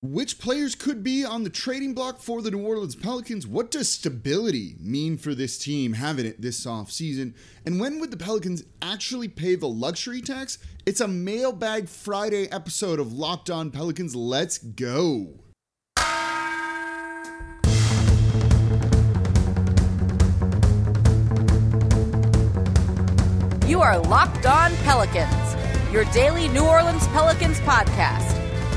Which players could be on the trading block for the New Orleans Pelicans? What does stability mean for this team having it this off season? And when would the Pelicans actually pay the luxury tax? It's a mailbag Friday episode of Locked On Pelicans. Let's go. You are Locked On Pelicans, your daily New Orleans Pelicans podcast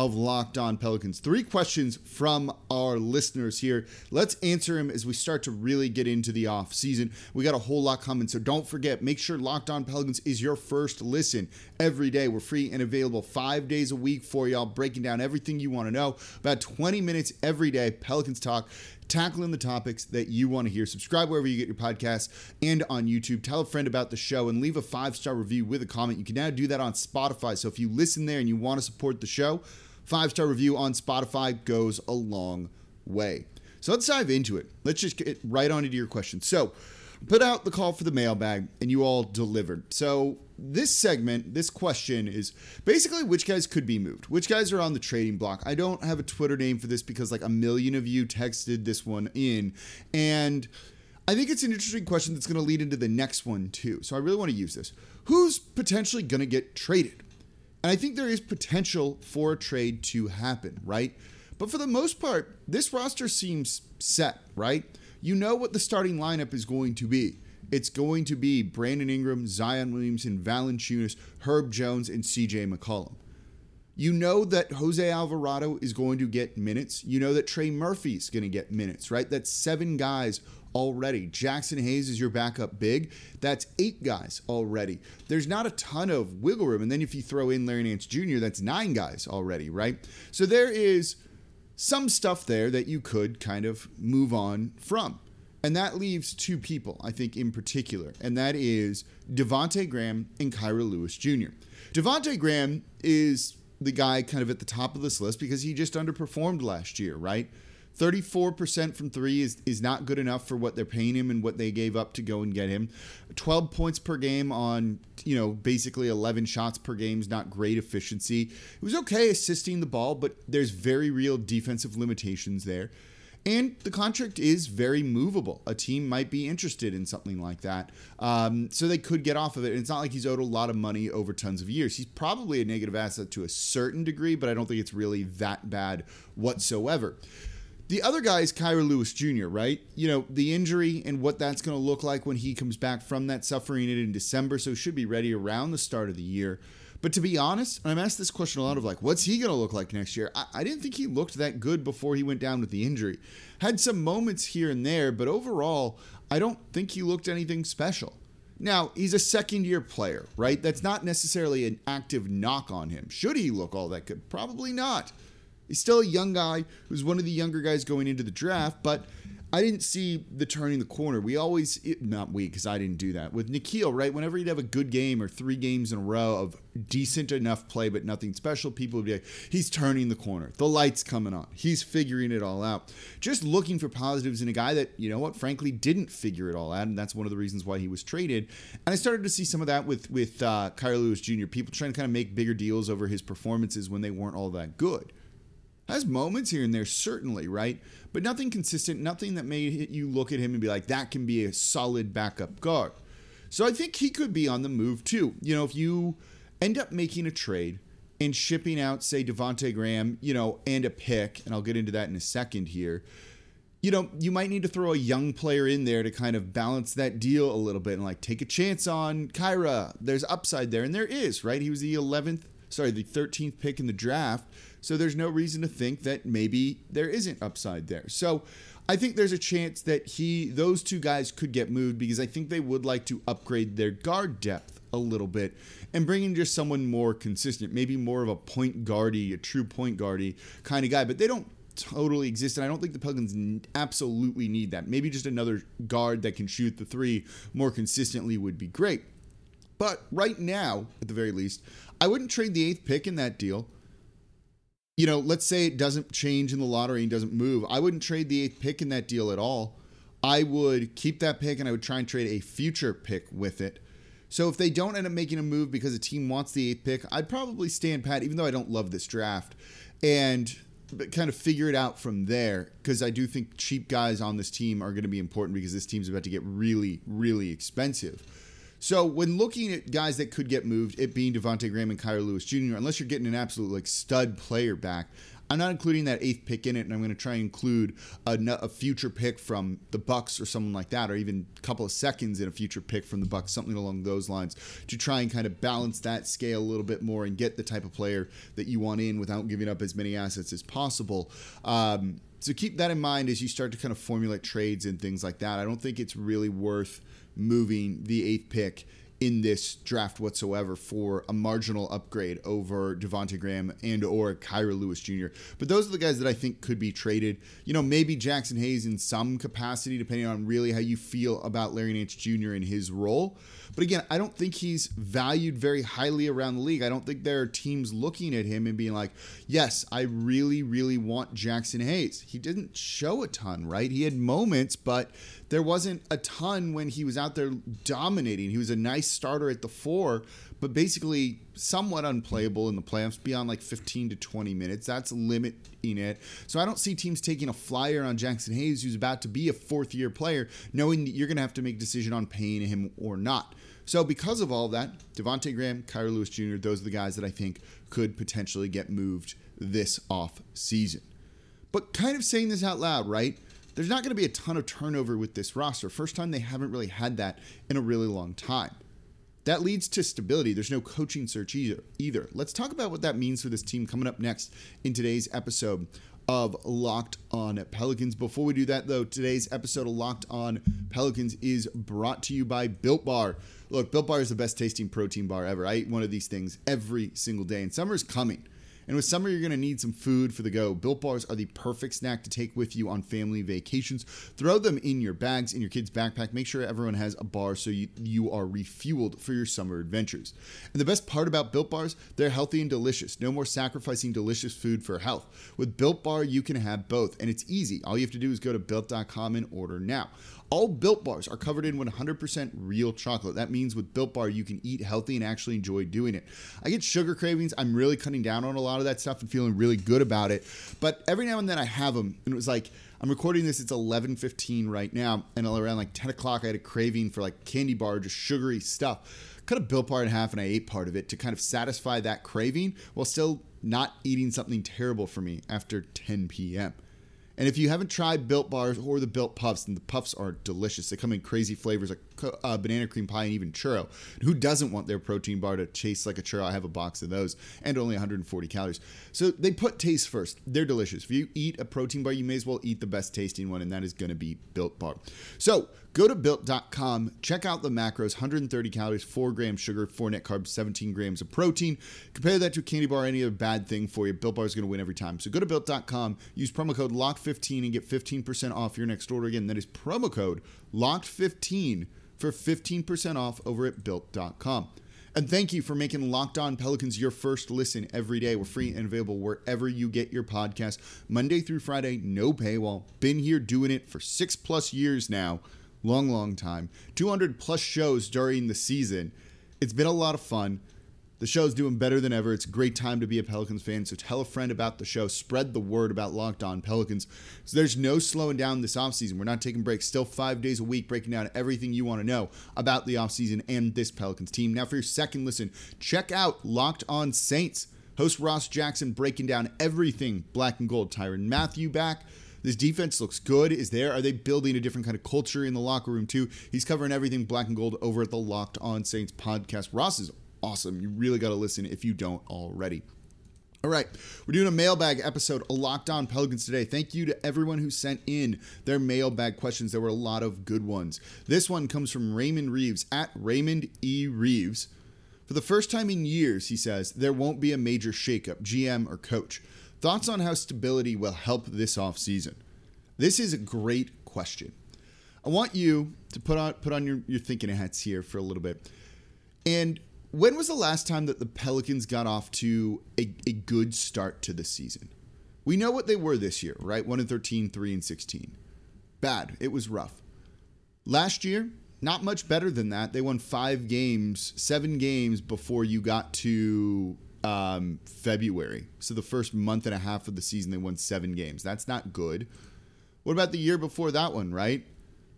of Locked On Pelicans. Three questions from our listeners here. Let's answer them as we start to really get into the off season. We got a whole lot coming, so don't forget, make sure Locked On Pelicans is your first listen every day. We're free and available five days a week for y'all, breaking down everything you want to know. About 20 minutes every day, Pelicans talk tackling the topics that you want to hear. Subscribe wherever you get your podcasts and on YouTube. Tell a friend about the show and leave a five star review with a comment. You can now do that on Spotify. So if you listen there and you want to support the show, five star review on Spotify goes a long way. So let's dive into it. Let's just get right on into your question. So, put out the call for the mailbag and you all delivered. So, this segment, this question is basically which guys could be moved, which guys are on the trading block. I don't have a Twitter name for this because like a million of you texted this one in. And I think it's an interesting question that's going to lead into the next one too. So, I really want to use this. Who's potentially going to get traded? And I think there is potential for a trade to happen, right? But for the most part, this roster seems set, right? You know what the starting lineup is going to be. It's going to be Brandon Ingram, Zion Williamson, Valanciunas, Herb Jones, and CJ McCollum. You know that Jose Alvarado is going to get minutes. You know that Trey Murphy is going to get minutes, right? That's seven guys already. Jaxson Hayes is your backup big. That's eight guys already. There's not a ton of wiggle room. And then if you throw in Larry Nance Jr., that's nine guys already, right? So there is some stuff there that you could kind of move on from. And that leaves two people, I think, in particular, and that is Devonte Graham and Kira Lewis Jr. Devonte Graham is the guy kind of at the top of this list because he just underperformed last year, right? 34% from three is, is not good enough for what they're paying him and what they gave up to go and get him. 12 points per game on, you know, basically 11 shots per game is not great efficiency. It was okay assisting the ball, but there's very real defensive limitations there. And the contract is very movable. A team might be interested in something like that. Um, so they could get off of it. And it's not like he's owed a lot of money over tons of years. He's probably a negative asset to a certain degree, but I don't think it's really that bad whatsoever. The other guy is Kira Lewis Jr., right? You know, the injury and what that's going to look like when he comes back from that, suffering it in December. So should be ready around the start of the year. But to be honest, I'm asked this question a lot of like, what's he going to look like next year? I, I, didn't think he looked that good before he went down with the injury. Had some moments here and there, but overall, I don't think he looked anything special. Now, he's a second year player, right? That's not necessarily an active knock on him. Should he look all that good? Probably not. He's still a young guy who's one of the younger guys going into the draft, but I didn't see the turning the corner. We always, not we, because I didn't do that. With Nickeil, right? Whenever he'd have a good game or three games in a row of decent enough play, but nothing special, people would be like, he's turning the corner. The light's coming on. He's figuring it all out. Just looking for positives in a guy that, you know what, frankly, didn't figure it all out. And that's one of the reasons why he was traded. And I started to see some of that with, with uh, Lewis Jr., people trying to kind of make bigger deals over his performances when they weren't all that good. Has moments here and there, certainly, right? But nothing consistent, nothing that made you look at him and be like, that can be a solid backup guard. So I think he could be on the move too. You know, if you end up making a trade and shipping out, say, Devonte Graham, you know, and a pick, and I'll get into that in a second here. You know, you might need to throw a young player in there to kind of balance that deal a little bit and like take a chance on Kira. There's upside there, and there is, right? He was the 11th, sorry, the 13th pick in the draft. So there's no reason to think that maybe there isn't upside there. So I think there's a chance that he those two guys could get moved because I think they would like to upgrade their guard depth a little bit and bring in just someone more consistent, maybe more of a point guardy, a true point guardy kind of guy. But they don't totally exist, and I don't think the Pelicans absolutely need that. Maybe just another guard that can shoot the three more consistently would be great. But right now, at the very least, I wouldn't trade the eighth pick in that deal. You know, let's say it doesn't change in the lottery and doesn't move. I wouldn't trade the eighth pick in that deal at all. I would keep that pick and I would try and trade a future pick with it. So if they don't end up making a move because a team wants the eighth pick, I'd probably stand pat, even though I don't love this draft, and kind of figure it out from there. Because I do think cheap guys on this team are going to be important because this team's about to get really, really expensive. So when looking at guys that could get moved, it being Devonte Graham and Kira Lewis Jr., unless you're getting an absolute like stud player back, I'm not including that eighth pick in it, and I'm going to try and include a, a, future pick from the Bucks or someone like that, or even a couple of seconds in a future pick from the Bucks, something along those lines, to try and kind of balance that scale a little bit more and get the type of player that you want in without giving up as many assets as possible. Um, so keep that in mind as you start to kind of formulate trades and things like that. I don't think it's really worth moving the eighth pick in this draft whatsoever for a marginal upgrade over Devonte Graham and or Kira Lewis Jr. But those are the guys that I think could be traded. You know, maybe Jaxson Hayes in some capacity, depending on really how you feel about Larry Nance Jr. in his role. But again, I don't think he's valued very highly around the league. I don't think there are teams looking at him and being like, yes, I really, really want Jaxson Hayes. He didn't show a ton, right? He had moments, but there wasn't a ton when he was out there dominating. He was a nice starter at the four, but basically somewhat unplayable in the playoffs beyond like 15 to 20 minutes. That's limiting it. So I don't see teams taking a flyer on Jaxson Hayes, who's about to be a fourth year player, knowing that you're going to have to make a decision on paying him or not. So because of all that, Devonte Graham, Kira Lewis Jr., those are the guys that I think could potentially get moved this off season. But kind of saying this out loud, right? there's not going to be a ton of turnover with this roster. First time they haven't really had that in a really long time. That leads to stability. There's no coaching search either. Either. Let's talk about what that means for this team coming up next in today's episode of Locked On Pelicans. Before we do that, though, today's episode of Locked On Pelicans is brought to you by Built Bar. Look, Built Bar is the best tasting protein bar ever. I eat one of these things every single day, and summer's coming. And with summer, you're going to need some food for the go. Built bars are the perfect snack to take with you on family vacations. Throw them in your bags, in your kid's backpack. Make sure everyone has a bar so you, you are refueled for your summer adventures. And the best part about Built Bars, they're healthy and delicious. No more sacrificing delicious food for health. With Built Bar, you can have both, and it's easy. All you have to do is go to built.com and order now. All Built Bars are covered in 100% real chocolate. That means with Built Bar, you can eat healthy and actually enjoy doing it. I get sugar cravings. I'm really cutting down on a lot of that stuff and feeling really good about it. But every now and then I have them, and it was like, I'm recording this. It's 11:15 right now, and around like 10 o'clock, I had a craving for like candy bar, just sugary stuff. Cut a Built Bar in half, and I ate part of it to kind of satisfy that craving while still not eating something terrible for me after 10 p.m. And if you haven't tried Built Bars or the Built Puffs, then the Puffs are delicious. They come in crazy flavors like uh, banana cream pie and even churro. Who doesn't want their protein bar to taste like a churro? I have a box of those and only 140 calories. So they put taste first. They're delicious. If you eat a protein bar, you may as well eat the best tasting one, and that is going to be Built Bar. So Go to built.com, check out the macros 130 calories, 4 grams sugar, 4 net carbs, 17 grams of protein. Compare that to a candy bar any other bad thing for you. Built Bar is going to win every time. So go to built.com, use promo code LOCK15 and get 15% off your next order. Again, that is promo code LOCKed15 for 15% off over at built.com. And thank you for making Locked On Pelicans your first listen every day. We're free and available wherever you get your podcast, Monday through Friday, no paywall. Been here doing it for six plus years now long, long time. 200 plus shows during the season. It's been a lot of fun. The show's doing better than ever. It's a great time to be a Pelicans fan. So tell a friend about the show. Spread the word about Locked On Pelicans. So there's no slowing down this offseason. We're not taking breaks. Still five days a week breaking down everything you want to know about the offseason and this Pelicans team. Now for your second listen, check out Locked On Saints. Host Ross Jackson breaking down everything black and gold. Tyrann Mathieu back. This defense looks good. Is there? Are they building a different kind of culture in the locker room too? He's covering everything black and gold over at the Locked On Saints podcast. Ross is awesome. You really got to listen if you don't already. All right, we're doing a mailbag episode of Locked On Pelicans today. Thank you to everyone who sent in their mailbag questions. There were a lot of good ones. This one comes from Raymond Reeves at Raymond E. Reeves. For the first time in years, he says, there won't be a major shakeup, GM or coach. Thoughts on how stability will help this offseason? This is a great question. I want you to put on put on your, your thinking hats here for a little bit. And when was the last time that the Pelicans got off to a, a good start to the season? We know what they were this year, right? 1 and 13, 3 and 16. Bad. It was rough. Last year, not much better than that. They won five games, seven games before you got to um, February. So the first month and a half of the season, they won seven games. That's not good. What about the year before that one, right?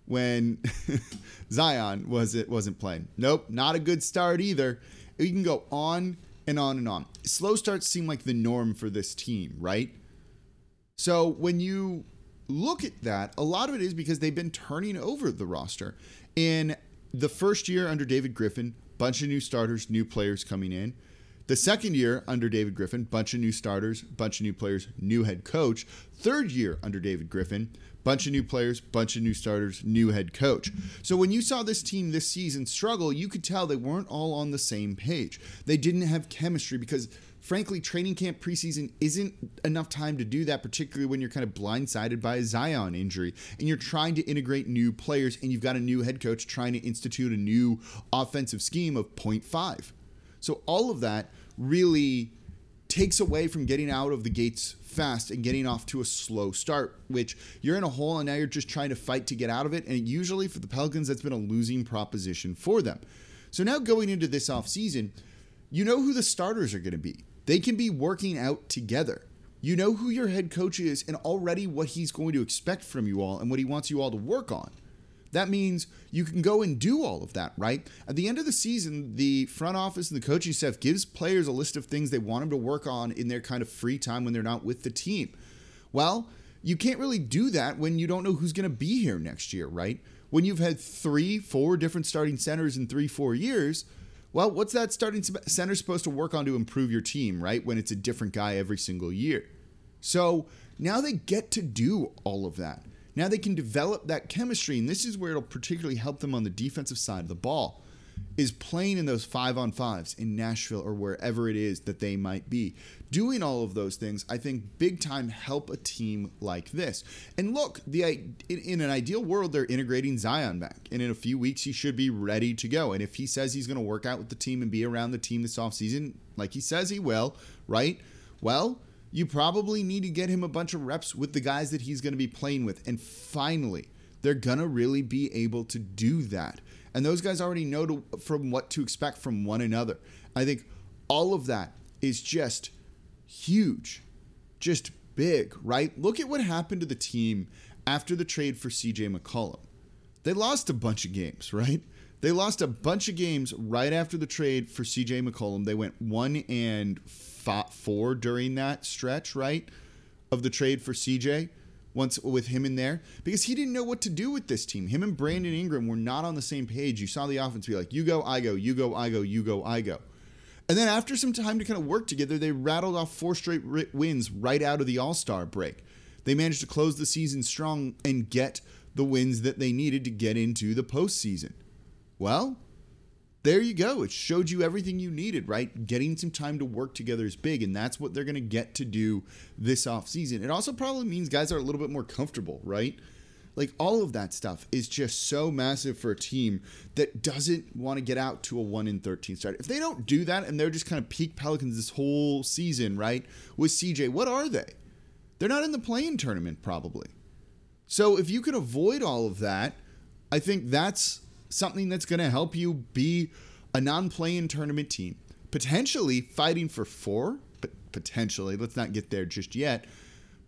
When Zion was it wasn't playing. Nope, not a good start either. You can go on and on and on. Slow starts seem like the norm for this team, right? So when you look at that, a lot of it is because they've been turning over the roster. In the first year under David Griffin, bunch of new starters, new players coming in. The second year under David Griffin, bunch of new starters, bunch of new players, new head coach. Third year under David Griffin, bunch of new players, bunch of new starters, new head coach. So when you saw this team this season struggle, you could tell they weren't all on the same page. They didn't have chemistry because frankly, training camp preseason isn't enough time to do that, particularly when you're kind of blindsided by a Zion injury and you're trying to integrate new players and you've got a new head coach trying to institute a new offensive scheme of 0.5. So all of that really takes away from getting out of the gates fast and getting off to a slow start, which you're in a hole and now you're just trying to fight to get out of it. And usually for the Pelicans, that's been a losing proposition for them. So now going into this offseason, you know who the starters are going to be. They can be working out together. You know who your head coach is and already what he's going to expect from you all and what he wants you all to work on. That means you can go and do all of that, right? At the end of the season, the front office and the coaching staff gives players a list of things they want them to work on in their kind of free time when they're not with the team. Well, you can't really do that when you don't know who's going to be here next year, right? When you've had three, four different starting centers in three, four years, well, what's that starting center supposed to work on to improve your team, right? When it's a different guy every single year. So now they get to do all of that. Now they can develop that chemistry, and this is where it'll particularly help them on the defensive side of the ball is playing in those five on fives in Nashville or wherever it is that they might be. Doing all of those things, I think, big time help a team like this. And look, the in, in an ideal world, they're integrating Zion back, and in a few weeks he should be ready to go. And if he says he's going to work out with the team and be around the team this offseason, like he says he will, right? Well, you probably need to get him a bunch of reps with the guys that he's going to be playing with. And finally, they're going to really be able to do that and those guys already know to, from what to expect from one another. I think all of that is just huge, just big, right? Look at what happened to the team after the trade for CJ McCollum. They lost a bunch of games, right? They lost a bunch of games right after the trade for CJ McCollum. They went one and four during that stretch, right? Of the trade for CJ once with him in there because he didn't know what to do with this team. Him and Brandon Ingram were not on the same page. You saw the offense be like, you go, I go, you go, I go, you go, I go. And then after some time to kind of work together, they rattled off four straight wins right out of the All Star break. They managed to close the season strong and get the wins that they needed to get into the postseason. Well, there you go. It showed you everything you needed, right? Getting some time to work together is big, and that's what they're going to get to do this offseason. It also probably means guys are a little bit more comfortable, right? Like all of that stuff is just so massive for a team that doesn't want to get out to a 1 in 13 start. If they don't do that and they're just kind of peak Pelicans this whole season, right? With CJ, what are they? They're not in the play-in tournament, probably. So if you can avoid all of that, I think that's something that's going to help you be a non play-in tournament team, potentially fighting for four, but potentially, let's not get there just yet.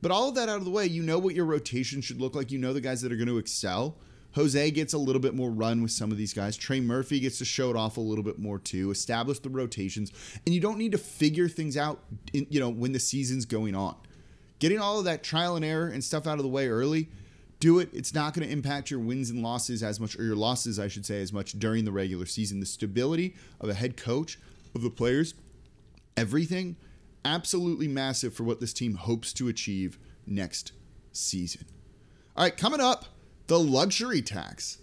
But all of that out of the way, you know what your rotation should look like. You know the guys that are going to excel. Jose gets a little bit more run with some of these guys. Trey Murphy gets to show it off a little bit more too. Establish the rotations, and you don't need to figure things out. In, you know when the season's going on, getting all of that trial and error and stuff out of the way early do it. It's not going to impact your wins and losses as much, or your losses, I should say, as much during the regular season. The stability of a head coach, of the players, everything, absolutely massive for what this team hopes to achieve next season. All right, coming up, the luxury tax.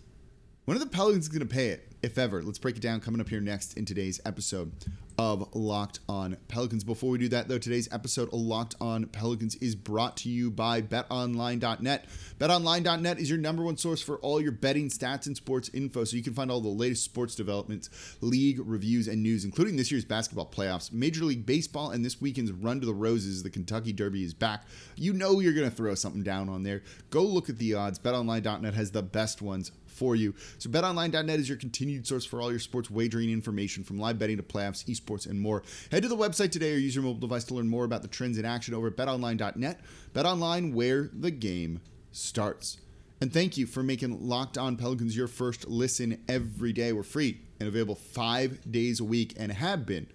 When are the Pelicans going to pay it? If ever. Let's break it down coming up here next in today's episode of Locked On Pelicans. Before we do that, though, today's episode of Locked On Pelicans is brought to you by betonline.net. Betonline.net is your number one source for all your betting stats and sports info, so you can find all the latest sports developments, league reviews, and news, including this year's basketball playoffs, Major League Baseball, and this weekend's Run to the Roses. The Kentucky Derby is back. You know you're going to throw something down on there. Go look at the odds. BetOnline.net has the best ones for you. So betonline.net is your continued source for all your sports wagering information from live betting to playoffs, esports, and more. Head to the website today or use your mobile device to learn more about the trends in action over at betonline.net. BetOnline, where the game starts. And thank you for making Locked On Pelicans your first listen every day. We're free and available five days a week and have been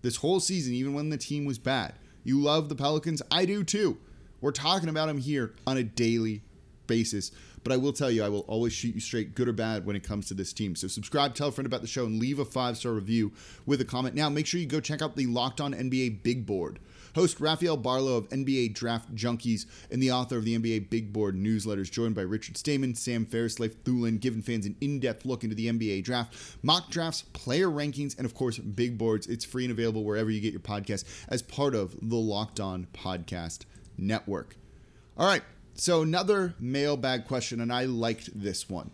this whole season, even when the team was bad. You love the Pelicans. I do too. We're talking about them here on a daily basis. But I will tell you, I will always shoot you straight, good or bad, when it comes to this team. So subscribe, tell a friend about the show, and leave a five star review with a comment. Now, make sure you go check out the Locked On NBA Big Board. Host Rafael Barlowe of NBA Draft Junkies and the author of the NBA Big Board newsletters, joined by Richard Stayman, Sam Ferris, Leif Thulin, giving fans an in depth look into the NBA draft, mock drafts, player rankings, and of course, big boards. It's free and available wherever you get your podcast as part of the Locked On Podcast Network. All right, so another mailbag question, and I liked this one.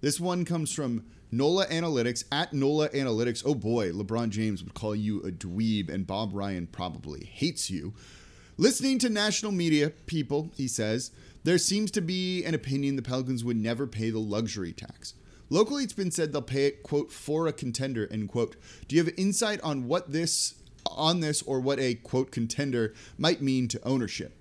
This one comes from NOLA Analytics at NOLA Analytics. Oh boy, LeBron James would call you a dweeb, and Bob Ryan probably hates you. Listening to national media people, he says, there seems to be an opinion the Pelicans would never pay the luxury tax. Locally, it's been said they'll pay it, quote, for a contender, end quote. Do you have insight on what this, on this, or what a, quote, contender might mean to ownership?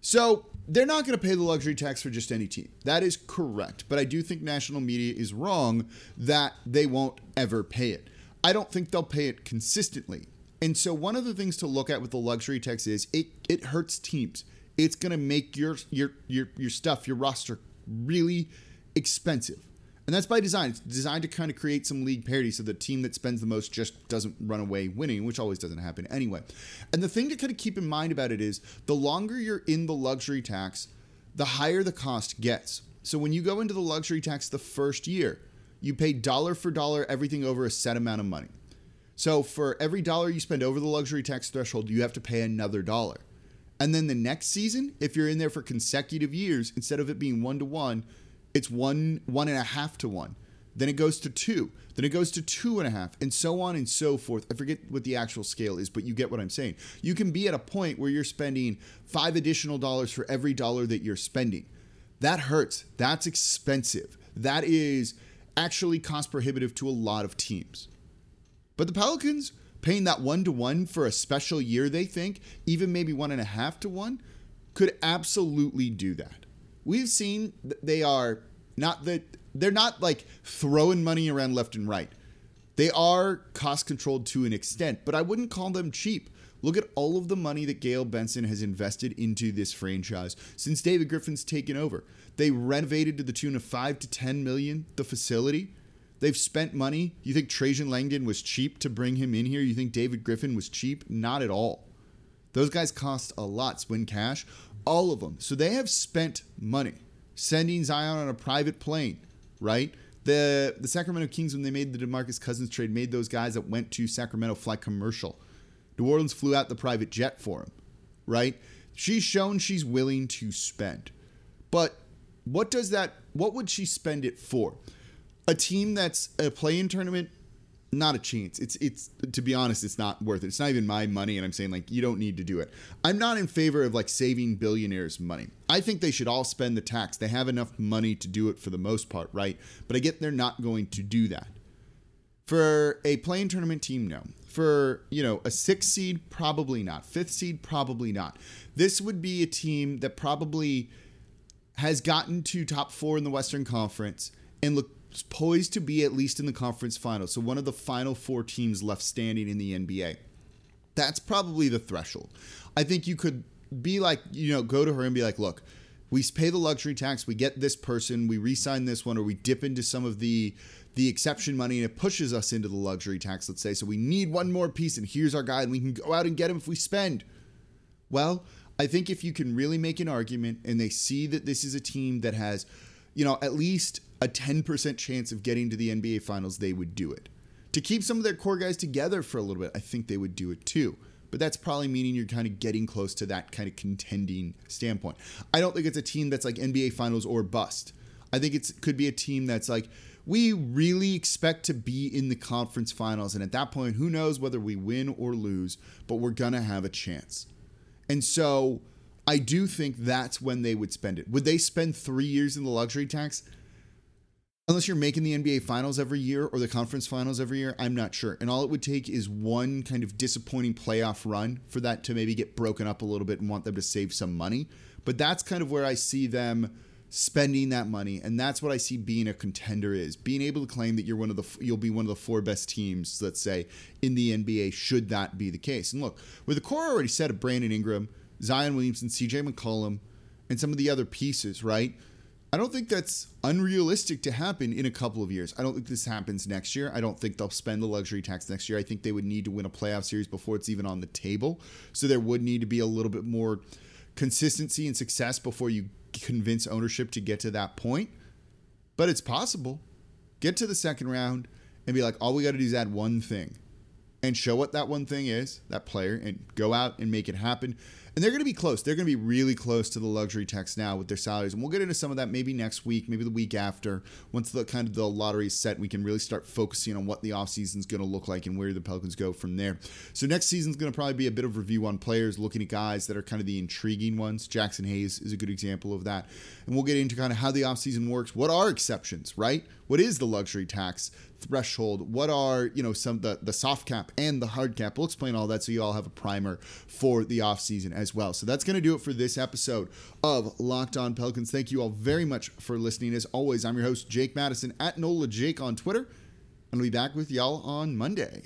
So, they're not going to pay the luxury tax for just any team. That is correct. But I do think national media is wrong that they won't ever pay it. I don't think they'll pay it consistently. And so one of the things to look at with the luxury tax is it it hurts teams. It's going to make your your your your stuff, your roster really expensive. And that's by design. It's designed to kind of create some league parity so the team that spends the most just doesn't run away winning, which always doesn't happen anyway. And the thing to kind of keep in mind about it is the longer you're in the luxury tax, the higher the cost gets. So when you go into the luxury tax the first year, you pay dollar for dollar everything over a set amount of money. So for every dollar you spend over the luxury tax threshold, you have to pay another dollar. And then the next season, if you're in there for consecutive years, instead of it being one to one, it's one one and a half to one. Then it goes to two. Then it goes to two and a half and so on and so forth. I forget what the actual scale is but you get what i'm saying. You can be at a point where you're spending five additional dollars for every dollar that you're spending. That hurts. That's expensive. That is actually cost prohibitive to a lot of teams. But the pelicans paying that one to one for a special year they think even maybe one and a half to one could absolutely do that we've seen they are not that they're not like throwing money around left and right. They are cost controlled to an extent, but I wouldn't call them cheap. Look at all of the money that Gayle Benson has invested into this franchise since David Griffin's taken over. They renovated to the tune of five to ten million the facility. They've spent money. You think Trajan Langdon was cheap to bring him in here? You think David Griffin was cheap? Not at all. Those guys cost a lot. Spend cash all of them. So they have spent money sending Zion on a private plane, right? The the Sacramento Kings when they made the DeMarcus Cousins trade made those guys that went to Sacramento fly commercial. New Orleans flew out the private jet for him, right? She's shown she's willing to spend. But what does that what would she spend it for? A team that's a play-in tournament not a chance. It's it's to be honest, it's not worth it. It's not even my money, and I'm saying like you don't need to do it. I'm not in favor of like saving billionaires money. I think they should all spend the tax. They have enough money to do it for the most part, right? But I get they're not going to do that. For a play-in tournament team, no. For you know a six seed, probably not. Fifth seed, probably not. This would be a team that probably has gotten to top four in the Western Conference and look poised to be at least in the conference final. So one of the final four teams left standing in the NBA. That's probably the threshold. I think you could be like, you know, go to her and be like, look, we pay the luxury tax, we get this person, we re-sign this one, or we dip into some of the the exception money and it pushes us into the luxury tax, let's say. So we need one more piece, and here's our guy, and we can go out and get him if we spend. Well, I think if you can really make an argument and they see that this is a team that has you know, at least a 10% chance of getting to the NBA finals, they would do it. To keep some of their core guys together for a little bit, I think they would do it too. But that's probably meaning you're kind of getting close to that kind of contending standpoint. I don't think it's a team that's like NBA finals or bust. I think it could be a team that's like, we really expect to be in the conference finals. And at that point, who knows whether we win or lose, but we're going to have a chance. And so I do think that's when they would spend it. Would they spend three years in the luxury tax? Unless you're making the NBA finals every year or the conference finals every year, I'm not sure. And all it would take is one kind of disappointing playoff run for that to maybe get broken up a little bit and want them to save some money. But that's kind of where I see them spending that money and that's what i see being a contender is being able to claim that you're one of the you'll be one of the four best teams let's say in the nba should that be the case and look with the core already said of brandon ingram zion williamson cj mccollum and some of the other pieces right I don't think that's unrealistic to happen in a couple of years. I don't think this happens next year. I don't think they'll spend the luxury tax next year. I think they would need to win a playoff series before it's even on the table. So there would need to be a little bit more consistency and success before you convince ownership to get to that point. But it's possible. Get to the second round and be like, all we got to do is add one thing and show what that one thing is, that player, and go out and make it happen. And they're going to be close. They're going to be really close to the luxury tax now with their salaries. And we'll get into some of that maybe next week, maybe the week after. Once the kind of the lottery is set, we can really start focusing on what the offseason is going to look like and where the Pelicans go from there. So next season is going to probably be a bit of review on players, looking at guys that are kind of the intriguing ones. Jaxson Hayes is a good example of that. And we'll get into kind of how the offseason works. What are exceptions, right? What is the luxury tax threshold? What are, you know, some the, the soft cap and the hard cap? We'll explain all that so you all have a primer for the offseason as well. So that's going to do it for this episode of Locked On Pelicans. Thank you all very much for listening. As always, I'm your host, Jake Madison at NOLA Jake on Twitter. And I'll be back with y'all on Monday.